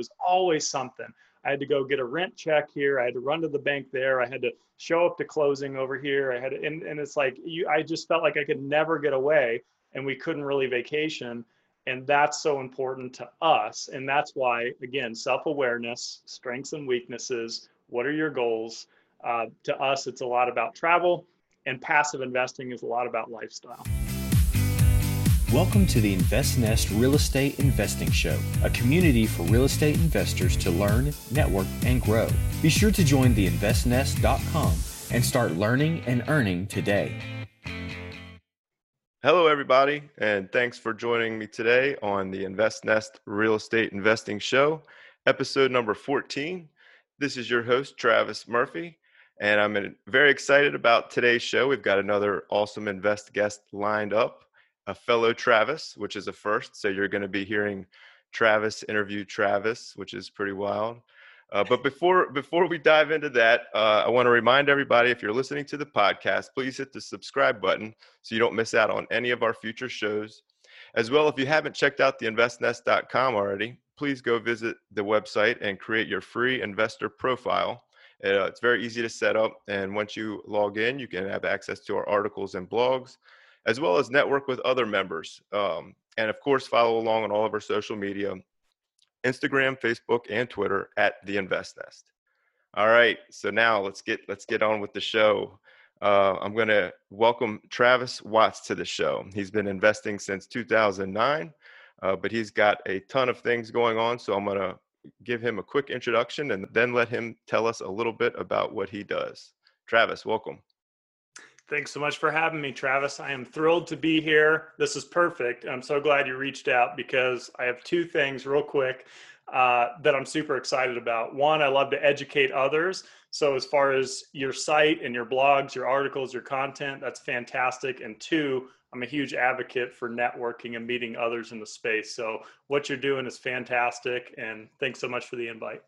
was always something. I had to go get a rent check here. I had to run to the bank there. I had to show up to closing over here. I had to, and, and it's like you I just felt like I could never get away and we couldn't really vacation. And that's so important to us. And that's why, again, self-awareness, strengths and weaknesses, what are your goals? Uh, to us, it's a lot about travel and passive investing is a lot about lifestyle. Welcome to the InvestNest Real Estate Investing Show, a community for real estate investors to learn, network, and grow. Be sure to join the investnest.com and start learning and earning today. Hello, everybody, and thanks for joining me today on the InvestNest Real Estate Investing Show, episode number 14. This is your host, Travis Murphy, and I'm very excited about today's show. We've got another awesome invest guest lined up a fellow Travis, which is a first. So you're going to be hearing Travis interview Travis, which is pretty wild. Uh, but before before we dive into that, uh, I want to remind everybody: if you're listening to the podcast, please hit the subscribe button so you don't miss out on any of our future shows. As well, if you haven't checked out the InvestNest.com already, please go visit the website and create your free investor profile. Uh, it's very easy to set up, and once you log in, you can have access to our articles and blogs, as well as network with other members. Um, and of course, follow along on all of our social media Instagram, Facebook, and Twitter at the Invest Nest. All right, so now let's get let's get on with the show. Uh, I'm going to welcome Travis Watts to the show. He's been investing since 2009, uh, but he's got a ton of things going on. So I'm going to give him a quick introduction and then let him tell us a little bit about what he does. Travis, welcome. Thanks so much for having me, Travis. I am thrilled to be here. This is perfect. I'm so glad you reached out because I have two things, real quick, uh, that I'm super excited about. One, I love to educate others. So, as far as your site and your blogs, your articles, your content, that's fantastic. And two, I'm a huge advocate for networking and meeting others in the space. So, what you're doing is fantastic. And thanks so much for the invite.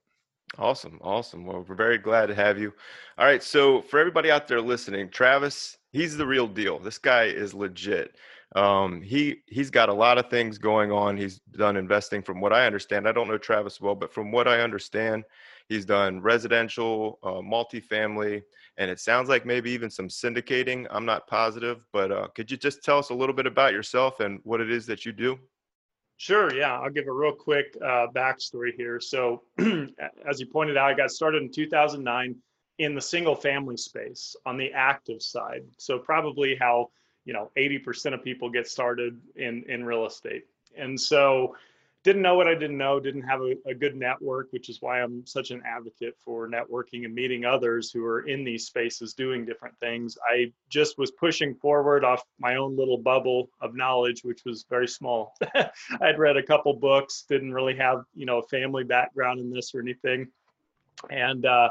Awesome. Awesome. Well, we're very glad to have you. All right. So, for everybody out there listening, Travis, he's the real deal. This guy is legit. Um, he he's got a lot of things going on. He's done investing, from what I understand. I don't know Travis well, but from what I understand, he's done residential, uh, multifamily, and it sounds like maybe even some syndicating. I'm not positive, but uh, could you just tell us a little bit about yourself and what it is that you do? Sure. Yeah, I'll give a real quick uh, backstory here. So, as you pointed out, I got started in 2009 in the single family space on the active side. So, probably how you know 80% of people get started in in real estate. And so, didn't know what I didn't know, didn't have a, a, good network, which is why I'm such an advocate for networking and meeting others who are in these spaces doing different things. I just was pushing forward off my own little bubble of knowledge, which was very small. I'd read a couple books, didn't really have, you know, a family background in this or anything. And uh,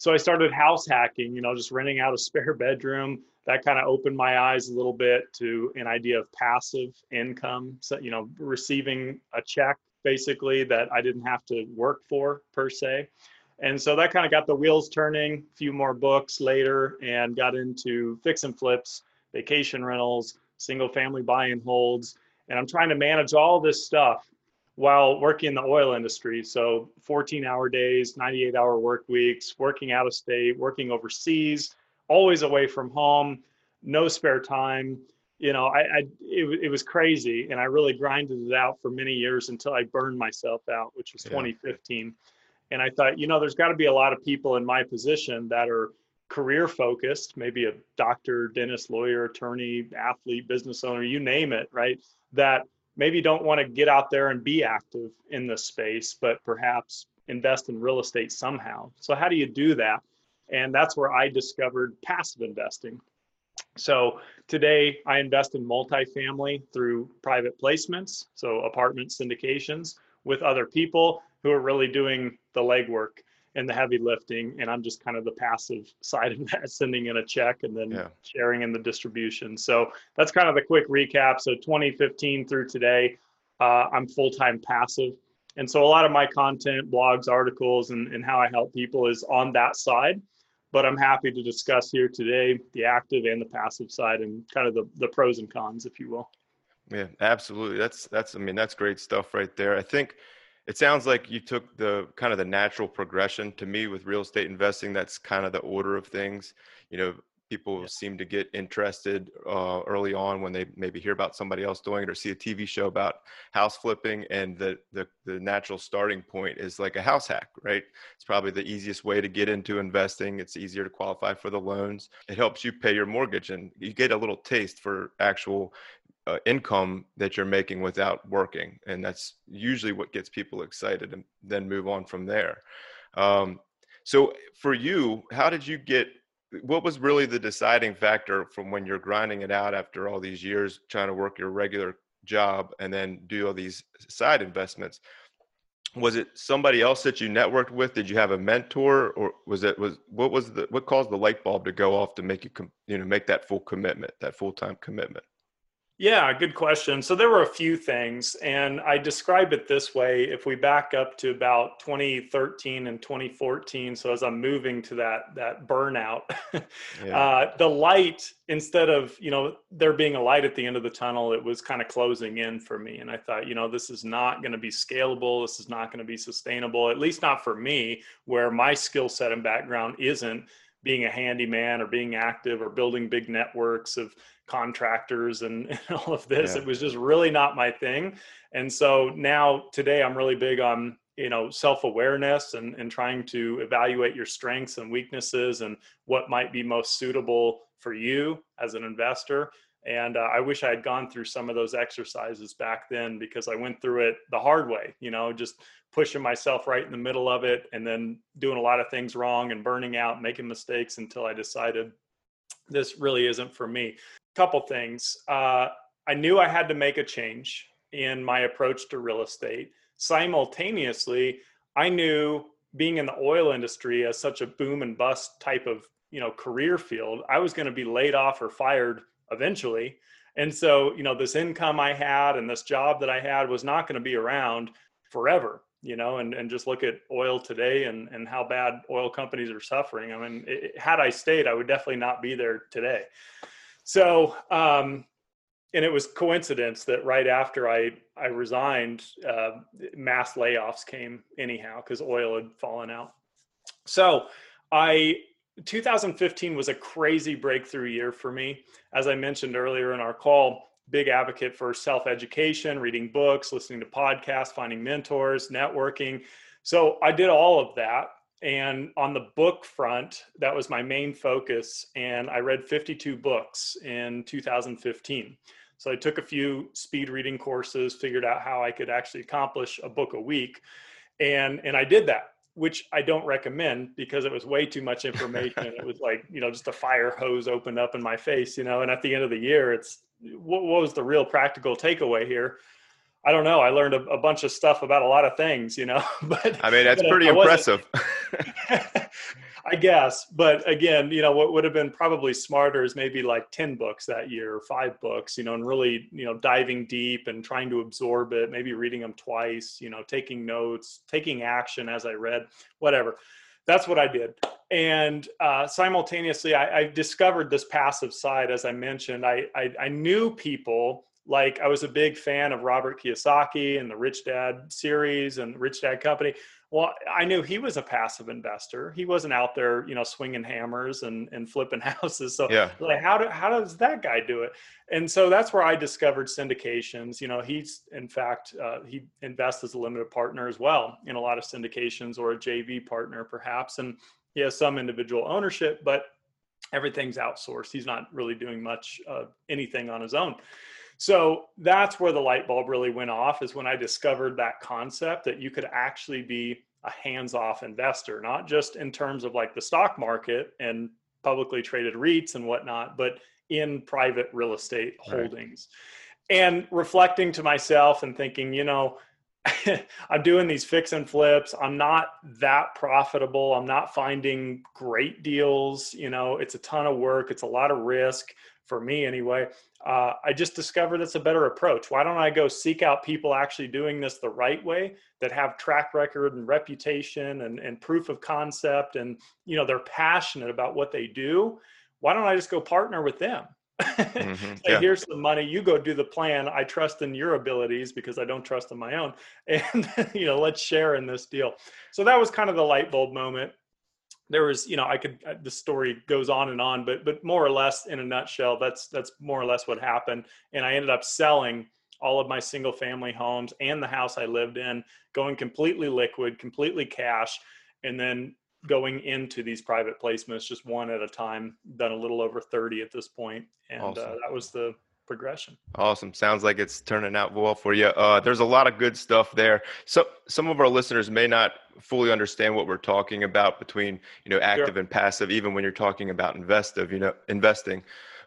so I started house hacking, you know, just renting out a spare bedroom, that kind of opened my eyes a little bit to an idea of passive income. So, you know, receiving a check basically that I didn't have to work for per se. And so that kind of got the wheels turning. A few more books later and got into fix and flips, vacation rentals, single family buy and holds. And I'm trying to manage all this stuff while working in the oil industry. So 14 hour days, 98 hour work weeks, working out of state, working overseas, always away from home, no spare time. You know, I, I it, it was crazy, and I really grinded it out for many years until I burned myself out, which was yeah. 2015. And I thought, you know, there's got to be a lot of people in my position that are career focused, maybe a doctor, dentist, lawyer, attorney, athlete, business owner, you name it, right? That maybe don't want to get out there and be active in this space, but perhaps invest in real estate somehow. So, how do you do that? And that's where I discovered passive investing. So today I invest in multifamily through private placements, so apartment syndications with other people who are really doing the legwork and the heavy lifting. And I'm just kind of the passive side of that, sending in a check and then yeah. sharing in the distribution. So that's kind of the quick recap. So 2015 through today, uh, I'm full time passive. And so a lot of my content, blogs, articles, and, and how I help people is on that side but I'm happy to discuss here today the active and the passive side and kind of the, the pros and cons, if you will. Yeah, absolutely. That's that's I mean that's great stuff right there. I think it sounds like you took the kind of the natural progression to me with real estate investing. That's kind of the order of things. You know, people yeah. seem to get interested uh, early on when they maybe hear about somebody else doing it or see a TV show about house flipping, and the, the the natural starting point is like a house hack, right? It's probably the easiest way to get into investing. It's easier to qualify for the loans. It helps you pay your mortgage, and you get a little taste for actual uh, income that you're making without working, and that's usually what gets people excited, and then move on from there. Um, so for you, how did you get what was really the deciding factor from when you're grinding it out after all these years trying to work your regular job and then do all these side investments? Was it somebody else that you networked with? Did you have a mentor? Or was it was what was the what caused the light bulb to go off to make you you know make that full commitment that full-time commitment yeah, good question. So there were a few things, and I describe it this way. If we back up to about 2013 and 2014, so as I'm moving to that that burnout, yeah. uh, the light instead of you know there being a light at the end of the tunnel, it was kind of closing in for me, and I thought, you know, this is not going to be scalable. This is not going to be sustainable, at least not for me, where my skill set and background isn't being a handyman or being active or building big networks of contractors and, and all of this. Yeah. It was just really not my thing. And so now today I'm really big on, you know, self-awareness and, and trying to evaluate your strengths and weaknesses and what might be most suitable for you as an investor. And uh, I wish I had gone through some of those exercises back then because I went through it the hard way, you know, just pushing myself right in the middle of it and then doing a lot of things wrong and burning out, making mistakes until I decided this really isn't for me. Couple things. Uh, I knew I had to make a change in my approach to real estate. Simultaneously, I knew being in the oil industry as such a boom and bust type of you know career field, I was going to be laid off or fired eventually. And so, you know, this income I had and this job that I had was not going to be around forever you know, and, and just look at oil today and, and how bad oil companies are suffering. I mean, it, had I stayed, I would definitely not be there today. So, um, and it was coincidence that right after I, I resigned, uh, mass layoffs came anyhow, because oil had fallen out. So I, 2015 was a crazy breakthrough year for me. As I mentioned earlier in our call, big advocate for self education, reading books, listening to podcasts, finding mentors, networking. So I did all of that. And on the book front, that was my main focus. And I read 52 books in 2015. So I took a few speed reading courses, figured out how I could actually accomplish a book a week. And, and I did that, which I don't recommend because it was way too much information. it was like, you know, just a fire hose opened up in my face, you know, and at the end of the year, it's what, what was the real practical takeaway here? I don't know. I learned a, a, bunch of stuff about a lot of things, you know. but I mean, that's pretty impressive. I guess, but again, you know, what would have been probably smarter is maybe like ten books that year, or five books, you know, and really, you know, diving deep and trying to absorb it. Maybe reading them twice, you know, taking notes, taking action as I read, whatever. That's what I did and uh, simultaneously I, I, discovered this passive side as i mentioned I, I, I knew people like i was a big fan of robert kiyosaki and the rich dad series and rich dad company well i knew he was a passive investor he wasn't out there you know swinging hammers and, and flipping houses so yeah. like how, do, how does that guy do it and so that's where i discovered syndications you know he's in fact uh, he invests as a limited partner as well in a lot of syndications or a jv partner perhaps and he has some individual ownership, but everything's outsourced. He's not really doing much of anything on his own. So that's where the light bulb really went off is when I discovered that concept that you could actually be a hands-off investor, not just in terms of like the stock market and publicly traded REITs and whatnot, but in private real estate holdings. Right. And reflecting to myself and thinking, you know, I'm doing these fix and flips. I'm not that profitable. I'm not finding great deals. You know, it's a ton of work. It's a lot of risk for me anyway. Uh, I just discovered that's a better approach. Why don't I go seek out people actually doing this the right way that have track record and reputation and, and proof of concept and, you know, they're passionate about what they do. Why don't I just go partner with them? mm-hmm. yeah. here's the money you go do the plan i trust in your abilities because i don't trust in my own and you know let's share in this deal so that was kind of the light bulb moment there was you know i could uh, the story goes on and on but but more or less in a nutshell that's that's more or less what happened and i ended up selling all of my single family homes and the house i lived in going completely liquid completely cash and then going into these private placements just one at a time done a little over 30 at this point and uh, awesome. uh, that was the progression. Awesome. Sounds like it's turning out well for you. Uh, there's a lot of good stuff there. So some of our listeners may not fully understand what we're talking about between you know active sure. and passive even when you're talking about investive you know investing.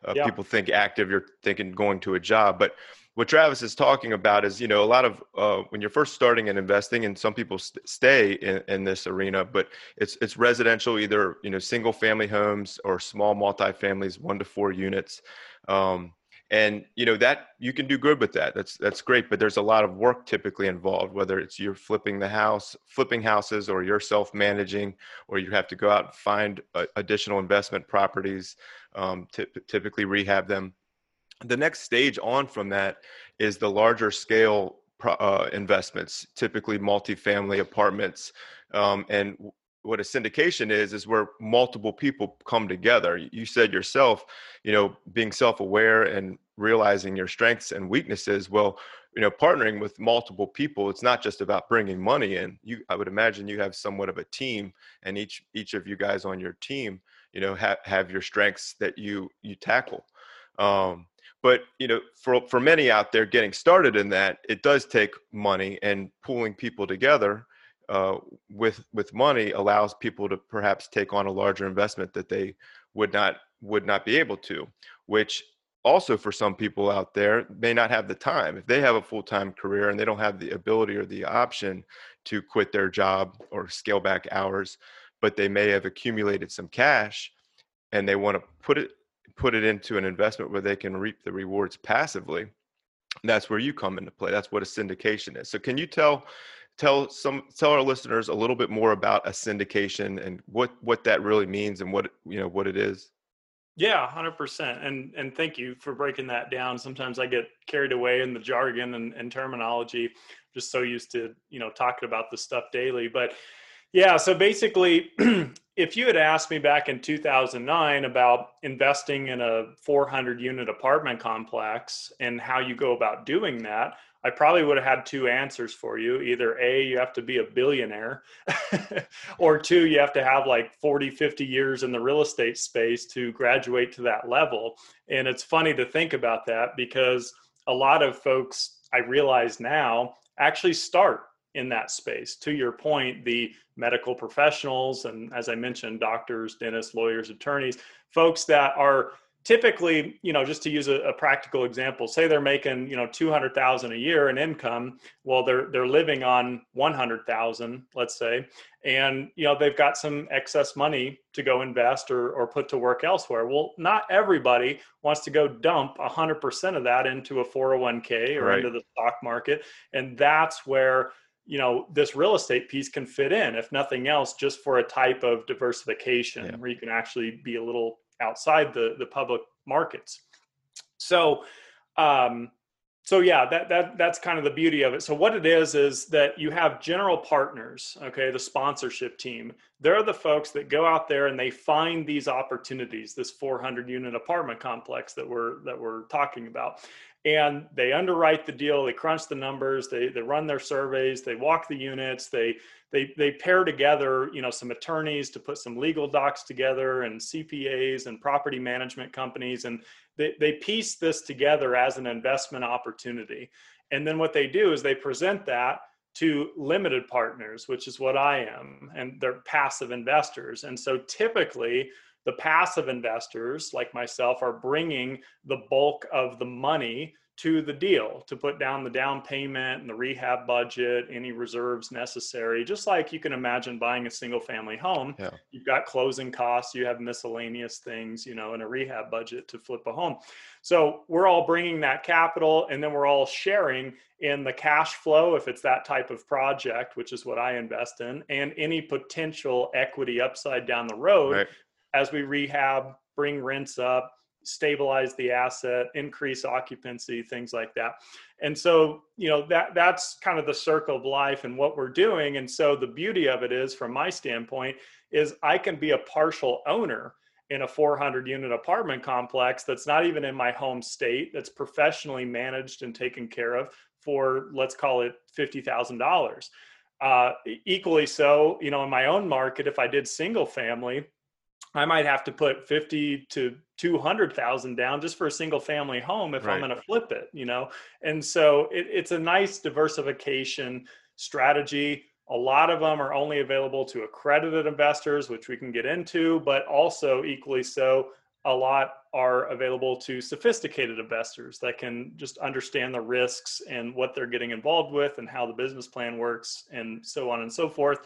Uh, yeah. people think active you're thinking going to a job. But what Travis is talking about is, you know, a lot of uh, when you're first starting and investing, and some people st- stay in, in this arena, but it's it's residential, either you know, single family homes or small multifamilies, one to four units, um, and you know that you can do good with that. That's that's great, but there's a lot of work typically involved, whether it's you're flipping the house, flipping houses, or you're self managing, or you have to go out and find uh, additional investment properties, um, t- typically rehab them the next stage on from that is the larger scale uh, investments, typically multifamily apartments. Um, and what a syndication is, is where multiple people come together. You said yourself, you know, being self aware and realizing your strengths and weaknesses. Well, you know, partnering with multiple people, it's not just about bringing money in. You, I would imagine you have somewhat of a team, and each each of you guys on your team, you know, have have your strengths that you you tackle. Um, but you know for for many out there getting started in that it does take money and pooling people together uh, with with money allows people to perhaps take on a larger investment that they would not would not be able to which also for some people out there may not have the time. If they have a full-time career and they don't have the ability or the option to quit their job or scale back hours but they may have accumulated some cash and they want to put it put it into an investment where they can reap the rewards passively that's where you come into play. That's what a syndication is. So can you tell tell some tell our listeners a little bit more about a syndication and what what that really means and what you know what it is yeah 100% and and thank you for breaking that down. Sometimes i get carried away in the jargon and, and terminology just so used to you know talking about this stuff daily but yeah so basically if you had asked me back in 2009 about investing in a 400 unit apartment complex and how you go about doing that, I probably would have had two answers for you. Either A, you have to be a billionaire, or two, you have to have like 40, 50 years in the real estate space to graduate to that level. And it's funny to think about that because a lot of folks, I realize now, actually start in that space. To your point, the medical professionals, and as I mentioned, doctors, dentists, lawyers, attorneys, folks that are typically, you know, just to use a, a practical example, say they're making, you know, 200,000 a year in income. Well, they're, they're living on 100,000, let's say, and, you know, they've got some excess money to go invest or, or put to work elsewhere. Well, not everybody wants to go dump 100% of that into a 401k or right. into the stock market. And that's where, you know this real estate piece can fit in if nothing else just for a type of diversification yeah. where you can actually be a little outside the the public markets. So um so yeah that that that's kind of the beauty of it. So what it is is that you have general partners okay the sponsorship team. They're the folks that go out there and they find these opportunities this 400 unit apartment complex that we're that we're talking about and they underwrite the deal they crunch the numbers they, they run their surveys they walk the units they they they pair together you know some attorneys to put some legal docs together and cpas and property management companies and they, they piece this together as an investment opportunity. And then what they do is they present that to limited partners which is what i am and they're passive investors. And so typically the passive investors like myself are bringing the bulk of the money to the deal to put down the down payment and the rehab budget, any reserves necessary. Just like you can imagine buying a single family home, yeah. you've got closing costs, you have miscellaneous things, you know, and a rehab budget to flip a home. So we're all bringing that capital and then we're all sharing in the cash flow if it's that type of project, which is what I invest in, and any potential equity upside down the road right as we rehab, bring rents up, stabilize the asset, increase occupancy, things like that. And so, you know, that that's kind of the circle of life and what we're doing. And so the beauty of it is from my standpoint is I can be a partial owner in a 400 unit apartment complex that's not even in my home state that's professionally managed and taken care of for let's call it $50,000. Uh, equally so, you know, in my own market, if I did single family, I might have to put 50 to 200,000 down just for a single family home if right. I'm going to flip it, you know? And so it, it's a nice diversification strategy. A lot of them are only available to accredited investors, which we can get into, but also equally so, a lot are available to sophisticated investors that can just understand the risks and what they're getting involved with and how the business plan works and so on and so forth.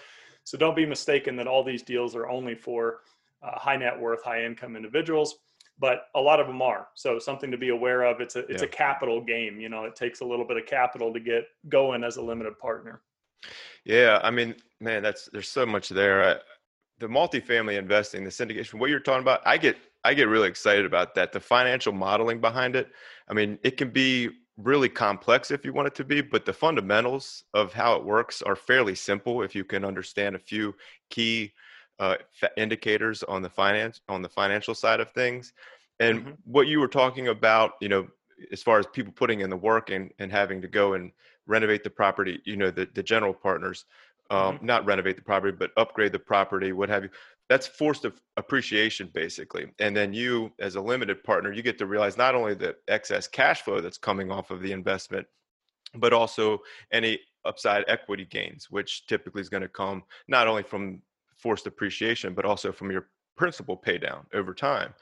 So don't be mistaken that all these deals are only for uh, high net worth, high income individuals, but a lot of them are. So something to be aware of. It's a it's yeah. a capital game. You know, it takes a little bit of capital to get going as a limited partner. Yeah, I mean, man, that's there's so much there. I, the multifamily investing, the syndication, what you're talking about, I get I get really excited about that. The financial modeling behind it. I mean, it can be really complex if you want it to be, but the fundamentals of how it works are fairly simple if you can understand a few key uh, indicators on the finance on the financial side of things. And mm-hmm. what you were talking about, you know, as far as people putting in the work and, and having to go and renovate the property, you know, the, the general partners, um, mm-hmm. not renovate the property, but upgrade the property, what have you. That's forced appreciation basically. And then you, as a limited partner, you get to realize not only the excess cash flow that's coming off of the investment, but also any upside equity gains, which typically is going to come not only from forced appreciation, but also from your principal pay down over time.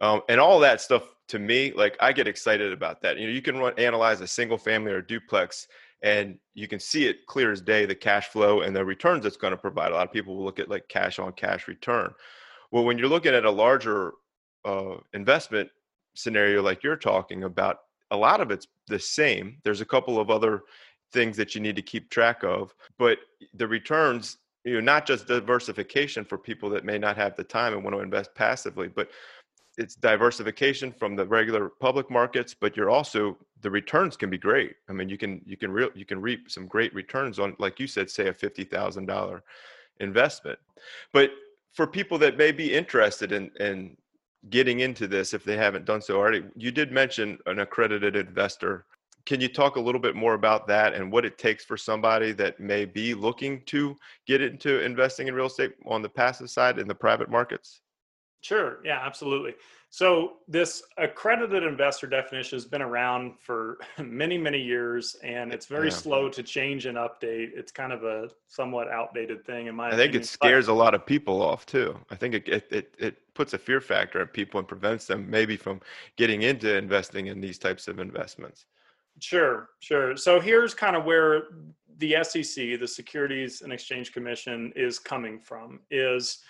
Um, and all that stuff to me, like I get excited about that. You know, you can run, analyze a single family or duplex and you can see it clear as day, the cash flow and the returns it's going to provide. A lot of people will look at like cash on cash return. Well, when you're looking at a larger uh, investment scenario like you're talking about, a lot of it's the same. There's a couple of other things that you need to keep track of, but the returns you know not just diversification for people that may not have the time and want to invest passively but it's diversification from the regular public markets but you're also the returns can be great. I mean you can you can real you can reap some great returns on like you said say a $50000 investment. But for people that may be interested in in getting into this if they haven't done so already you did mention an accredited investor can you talk a little bit more about that and what it takes for somebody that may be looking to get into investing in real estate on the passive side in the private markets? Sure. Yeah, absolutely. So this accredited investor definition has been around for many, many years, and it's very yeah. slow to change and update. It's kind of a somewhat outdated thing, in my. I think opinion. it scares but, a lot of people off too. I think it, it it it puts a fear factor at people and prevents them maybe from getting into investing in these types of investments. Sure, sure. So here's kind of where the SEC, the Securities and Exchange Commission, is coming from. Is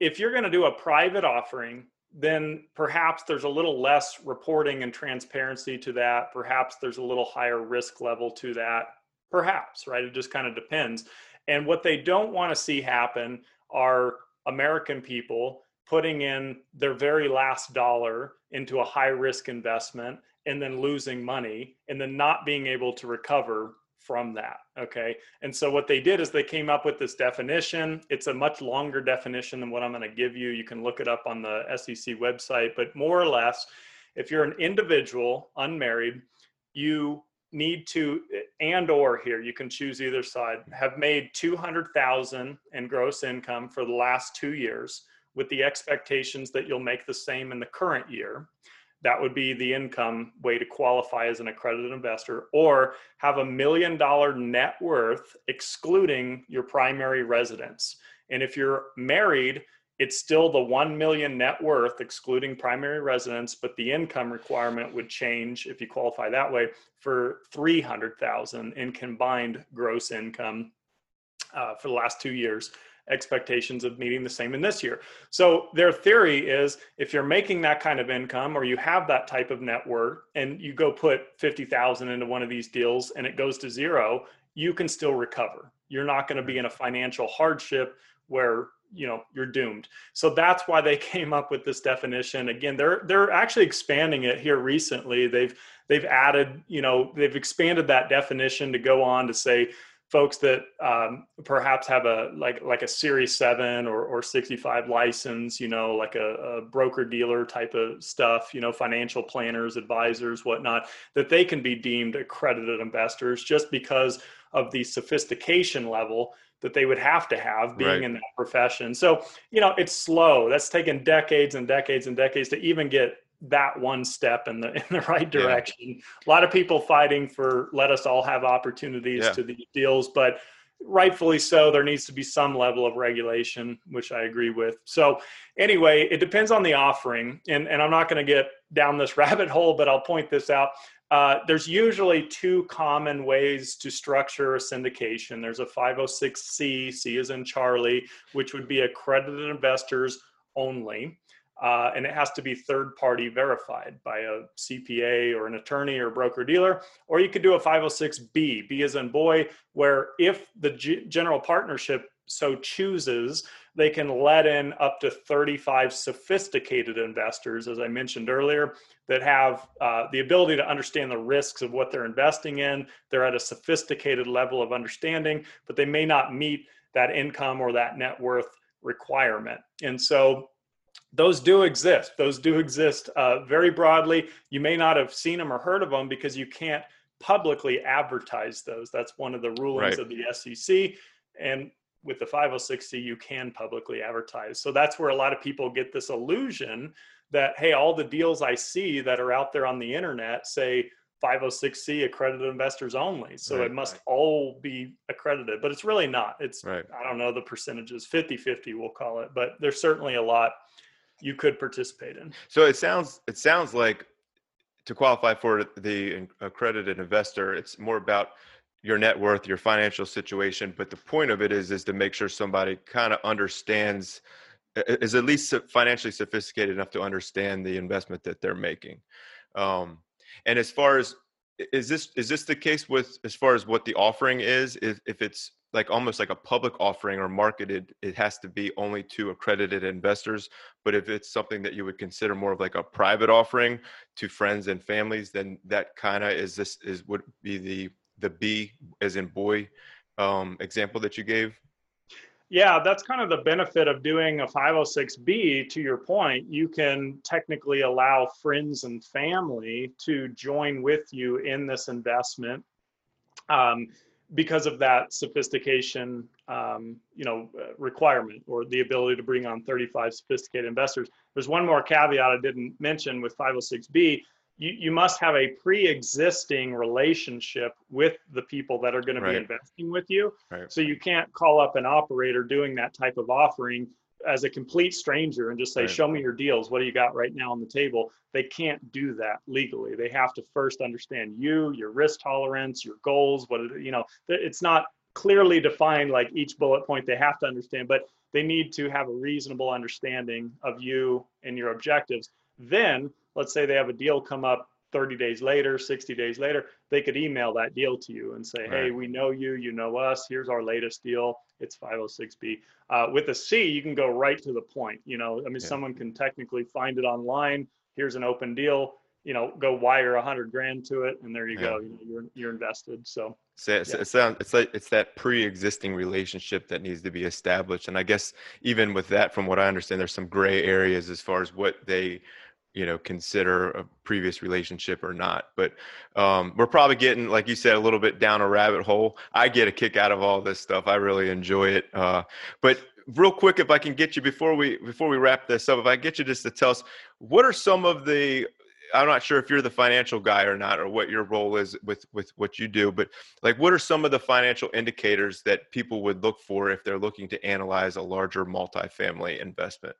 if you're going to do a private offering, then perhaps there's a little less reporting and transparency to that. Perhaps there's a little higher risk level to that. Perhaps, right? It just kind of depends. And what they don't want to see happen are American people putting in their very last dollar into a high risk investment and then losing money and then not being able to recover from that. Okay. And so what they did is they came up with this definition. It's a much longer definition than what I'm going to give you. You can look it up on the SEC website, but more or less, if you're an individual, unmarried, you need to and or here you can choose either side have made 200,000 in gross income for the last 2 years with the expectations that you'll make the same in the current year that would be the income way to qualify as an accredited investor, or have a million dollar net worth excluding your primary residence. And if you're married, it's still the 1 million net worth excluding primary residence, but the income requirement would change if you qualify that way for 300,000 in combined gross income uh, for the last two years expectations of meeting the same in this year. So their theory is if you're making that kind of income or you have that type of net worth and you go put 50,000 into one of these deals and it goes to zero, you can still recover. You're not going to be in a financial hardship where you know you're doomed so that's why they came up with this definition again they're they're actually expanding it here recently they've they've added you know they've expanded that definition to go on to say folks that um, perhaps have a like like a series 7 or, or 65 license you know like a, a broker dealer type of stuff you know financial planners advisors whatnot that they can be deemed accredited investors just because of the sophistication level that they would have to have being Right. in that profession. So, you know, it's slow. That's taken decades and decades and decades to even get that one step in the in the right Yeah. direction. A lot of people fighting for let us all have opportunities Yeah. to these deals, but rightfully so there needs to be some level of regulation which i agree with so anyway it depends on the offering and, and i'm not going to get down this rabbit hole but i'll point this out uh, there's usually two common ways to structure a syndication. There's a 506C, C is in Charlie, which would be accredited investors only. Uh, and it has to be third party verified by a CPA or an attorney or broker dealer. Or you could do a 506B, B as in boy, where if the G- general partnership so chooses, they can let in up to 35 sophisticated investors, as I mentioned earlier, that have uh, the ability to understand the risks of what they're investing in. They're at a sophisticated level of understanding, but they may not meet that income or that net worth requirement. And so those do exist. Those do exist uh, very broadly. You may not have seen them or heard of them because you can't publicly advertise those. That's one of the rulings Right. of the SEC. And with the 506c, you can publicly advertise. So that's where a lot of people get this illusion that, hey, all the deals I see that are out there on the internet say 506c accredited investors only. So Right, it must right. all be accredited, but it's really not. It's, Right. I don't know the percentages, 50 50, we'll call it, but there's certainly a lot you could participate in. So it sounds it sounds like to qualify for the accredited investor, it's more about your net worth, your financial situation, but the point of it is is to make sure somebody kind of understands is at least financially sophisticated enough to understand the investment that they're making. Um, and as far as is this is this the case with as far as what the offering is if, if it's like almost like a public offering or marketed it has to be only to accredited investors but if it's something that you would consider more of like a private offering to friends and families then that kind of is this is would be the the b as in boy um example that you gave Yeah, that's kind of the benefit of doing a 506B. To your point, you can technically allow friends and family to join with you in this investment um, because of that sophistication, um, you know, uh, requirement or the ability to bring on 35 sophisticated investors. There's one more caveat I didn't mention with 506B. You, you must have a pre-existing relationship with the people that are going to be investing with you. Right. So you can't call up an operator doing that type of offering as a complete stranger and just say, Right. "Show me your deals. What do you got right now on the table?" They can't do that legally. They have to first understand you, your risk tolerance, your goals. What it- you know, it's not clearly defined like each bullet point they have to understand, but they need to have a reasonable understanding of you and your objectives. Then, let's say they have a deal come up 30 days later, 60 days later, they could email that deal to you and say, hey, we know you, you know us, here's our latest deal. It's 506B. Uh, with a C, you can go right to the point. You know, I mean, Yeah. someone can technically find it online. Here's an open deal. You know, go wire a hundred grand to it, and there you Yeah. go. You know, you're you're invested. So So Yeah. it sounds it's like it's that pre-existing relationship that needs to be established, and I guess even with that, from what I understand, there's some gray areas as far as what they, you know, consider a previous relationship or not. But um, we're probably getting, like you said, a little bit down a rabbit hole. I get a kick out of all this stuff. I really enjoy it. Uh, but real quick, if I can get you before we before we wrap this up, if I get you just to tell us what are some of the I'm not sure if you're the financial guy or not, or what your role is with with what you do, but like, what are some of the financial indicators that people would look for if they're looking to analyze a larger multifamily investment?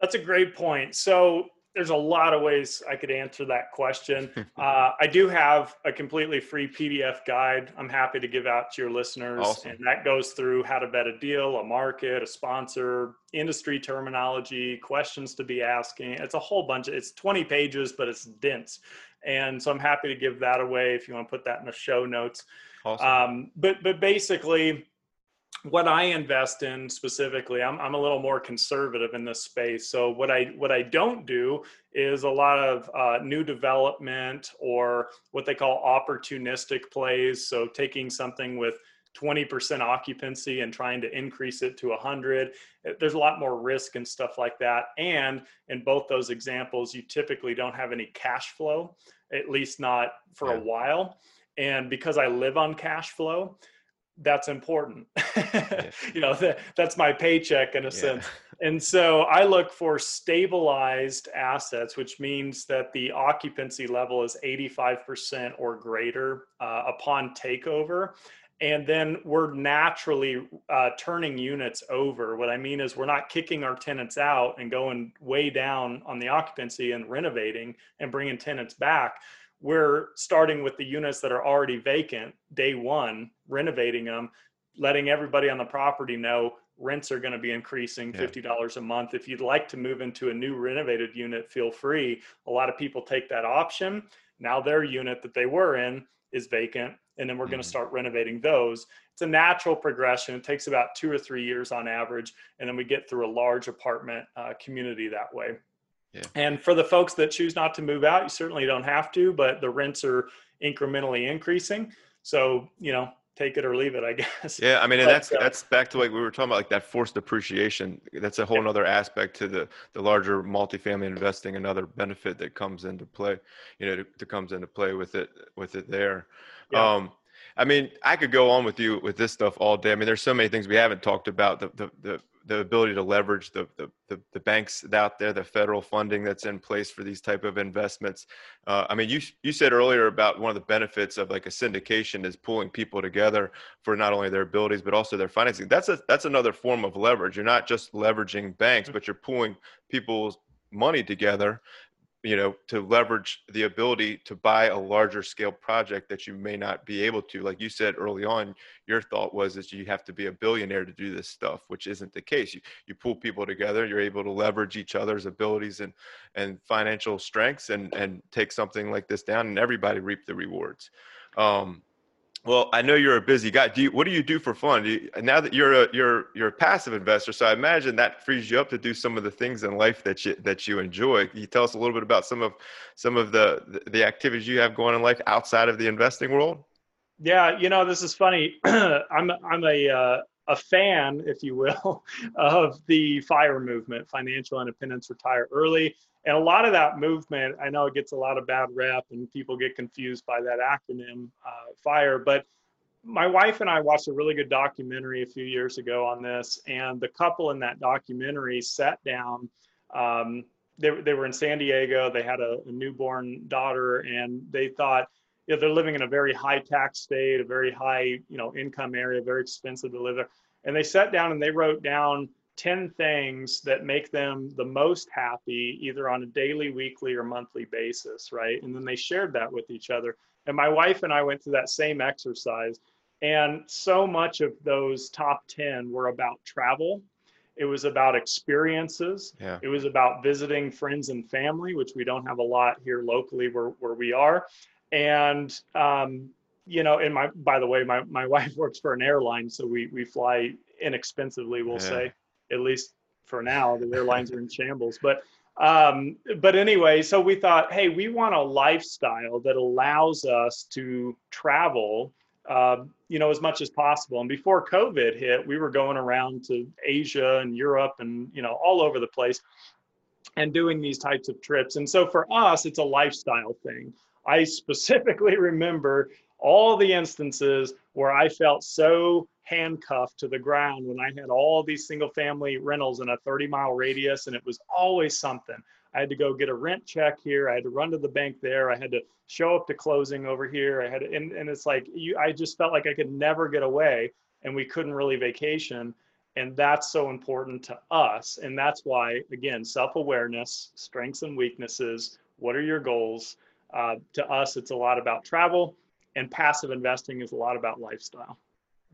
That's a great point. So there's a lot of ways I could answer that question. Uh, I do have a completely free PDF guide. I'm happy to give out to your listeners, Awesome. and that goes through how to vet a deal, a market, a sponsor, industry terminology, questions to be asking. It's a whole bunch. Of, it's 20 pages, but it's dense, and so I'm happy to give that away if you want to put that in the show notes. Awesome. Um, but but basically, what I invest in specifically, I'm, I'm a little more conservative in this space. So what I what I don't do is a lot of uh, new development or what they call opportunistic plays. So taking something with 20% occupancy and trying to increase it to 100 eh, there's a lot more risk and stuff like that and in both those examples you typically don't have any cash flow at least not for yeah. a while and because i live on cash flow that's important. yeah. You know, that, that's my paycheck in a yeah. sense. And so I look for stabilized assets, which means that the occupancy level is 85% or greater uh, upon takeover. And then we're naturally uh, turning units over. What I mean is, we're not kicking our tenants out and going way down on the occupancy and renovating and bringing tenants back we're starting with the units that are already vacant day one, renovating them, letting everybody on the property know rents are going to be increasing $50 a month. If you'd like to move into a new renovated unit, feel free. A lot of people take that option. Now their unit that they were in is vacant, and then we're mm-hmm. going to start renovating those. It's a natural progression. It takes about two or three years on average, and then we get through a large apartment uh, community that way. Yeah. And for the folks that choose not to move out, you certainly don't have to, but the rents are incrementally increasing. So, you know, take it or leave it, I guess. Yeah, I mean, and that's uh, that's back to like we were talking about, like that forced appreciation. That's a whole yeah. other aspect to the the larger multifamily investing. Another benefit that comes into play, you know, to comes into play with it with it there. Yeah. Um, I mean, I could go on with you with this stuff all day. I mean, there's so many things we haven't talked about. The the the the ability to leverage the, the, the, the, banks out there, the federal funding that's in place for these type of investments. Uh, I mean, you, you said earlier about one of the benefits of like a syndication is pulling people together for not only their abilities, but also their financing. That's a, that's another form of leverage. You're not just leveraging banks, mm-hmm. but you're pulling people's money together you know to leverage the ability to buy a larger scale project that you may not be able to. Like you said early on your thought was that you have to be a billionaire to do this stuff which isn't the case. You, you pull people together you're able to leverage each other's abilities and and financial strengths and and take something like this down and everybody reap the rewards. Um, well, I know you're a busy guy. Do you, what do you do for fun? Do you, now that you're a you're you're a passive investor, so I imagine that frees you up to do some of the things in life that you that you enjoy. Can you tell us a little bit about some of some of the the activities you have going in life outside of the investing world? Yeah, you know, this is funny. I'm I'm a uh, a fan, if you will, of the FIRE movement, financial independence, retire early. And a lot of that movement, I know it gets a lot of bad rep and people get confused by that acronym, uh, FIRE. But my wife and I watched a really good documentary a few years ago on this. And the couple in that documentary sat down. Um, they, they were in San Diego. They had a, a newborn daughter, and they thought, you know, they're living in a very high tax state, a very high, you know, income area, very expensive to live there. And they sat down and they wrote down 10 things that make them the most happy, either on a daily, weekly, or monthly basis, right? And then they shared that with each other. And my wife and I went through that same exercise. And so much of those top 10 were about travel. It was about experiences. Yeah. It was about visiting friends and family, which we don't have a lot here locally where, where we are. And um, you know, and my by the way, my my wife works for an airline, so we we fly inexpensively. We'll yeah. say, at least for now, the airlines are in shambles. But um, but anyway, so we thought, hey, we want a lifestyle that allows us to travel, uh, you know, as much as possible. And before COVID hit, we were going around to Asia and Europe and you know all over the place, and doing these types of trips. And so for us, it's a lifestyle thing. I specifically remember all the instances where I felt so handcuffed to the ground when I had all these single family rentals in a 30 mile radius and it was always something. I had to go get a rent check here. I had to run to the bank there. I had to show up to closing over here. I had to, and, and it's like you I just felt like I could never get away and we couldn't really vacation. And that's so important to us. And that's why, again, self awareness, strengths and weaknesses. What are your goals? Uh, to us, it's a lot about travel and passive investing is a lot about lifestyle.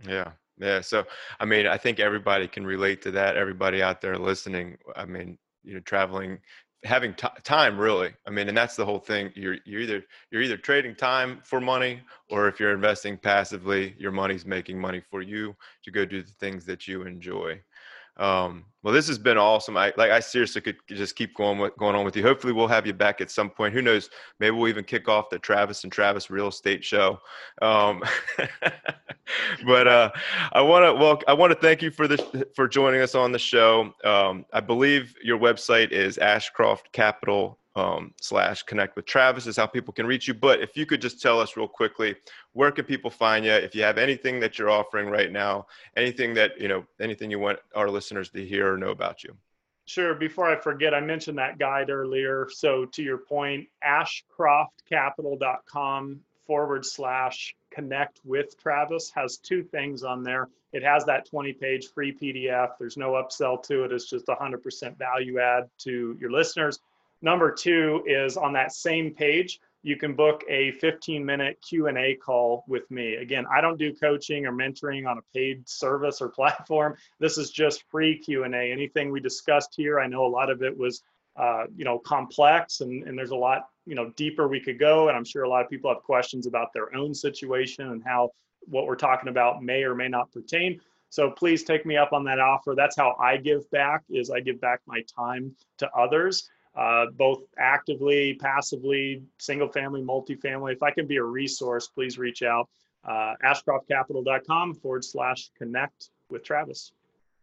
Yeah. Yeah. So, I mean, I think everybody can relate to that. Everybody out there listening, I mean, you know, traveling having t- time really i mean and that's the whole thing you're you're either you're either trading time for money or if you're investing passively your money's making money for you to go do the things that you enjoy um, well, this has been awesome. I like I seriously could just keep going with, going on with you. Hopefully, we'll have you back at some point. Who knows? Maybe we'll even kick off the Travis and Travis Real Estate Show. Um, but uh, I want to well, I want to thank you for this for joining us on the show. Um, I believe your website is Ashcroft Capital um, slash connect with Travis is how people can reach you. But if you could just tell us real quickly, where can people find you? If you have anything that you're offering right now, anything that, you know, anything you want our listeners to hear or know about you. Sure. Before I forget, I mentioned that guide earlier. So to your point, ashcroftcapital.com forward slash connect with Travis has two things on there. It has that 20 page free PDF. There's no upsell to it. It's just 100% value add to your listeners. Number two is on that same page, you can book a 15 minute Q&A call with me. Again, I don't do coaching or mentoring on a paid service or platform. This is just free Q&A. Anything we discussed here, I know a lot of it was uh, you know, complex and, and there's a lot, you know, deeper we could go. And I'm sure a lot of people have questions about their own situation and how what we're talking about may or may not pertain. So please take me up on that offer. That's how I give back is I give back my time to others uh, both actively, passively, single family, multifamily. If I can be a resource, please reach out. Uh, ashcroftcapital.com forward slash connect with Travis.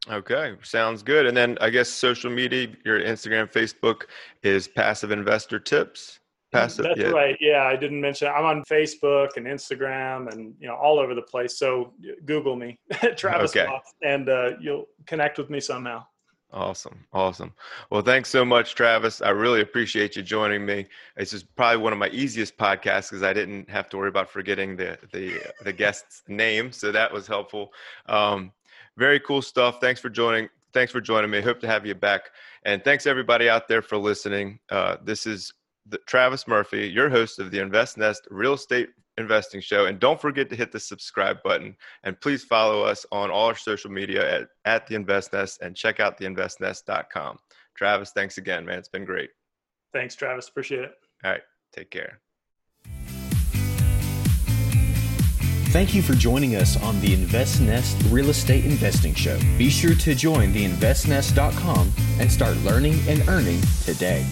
Okay, sounds good. And then I guess social media, your Instagram, Facebook is Passive Investor Tips. Passive, That's yeah. right. Yeah, I didn't mention. I'm on Facebook and Instagram, and you know all over the place. So Google me, Travis, okay. and uh, you'll connect with me somehow. Awesome. Awesome. Well, thanks so much, Travis. I really appreciate you joining me. This is probably one of my easiest podcasts because I didn't have to worry about forgetting the the the guest's name, so that was helpful. Um, very cool stuff. Thanks for joining. Thanks for joining me. Hope to have you back. And thanks everybody out there for listening. Uh, this is the, Travis Murphy, your host of the Invest Nest Real Estate investing show. And don't forget to hit the subscribe button. And please follow us on all our social media at, at the Invest Nest and check out theinvestnest.com. Travis, thanks again, man. It's been great. Thanks, Travis. Appreciate it. All right. Take care. Thank you for joining us on the InvestNest Real Estate Investing Show. Be sure to join the InvestNest.com and start learning and earning today.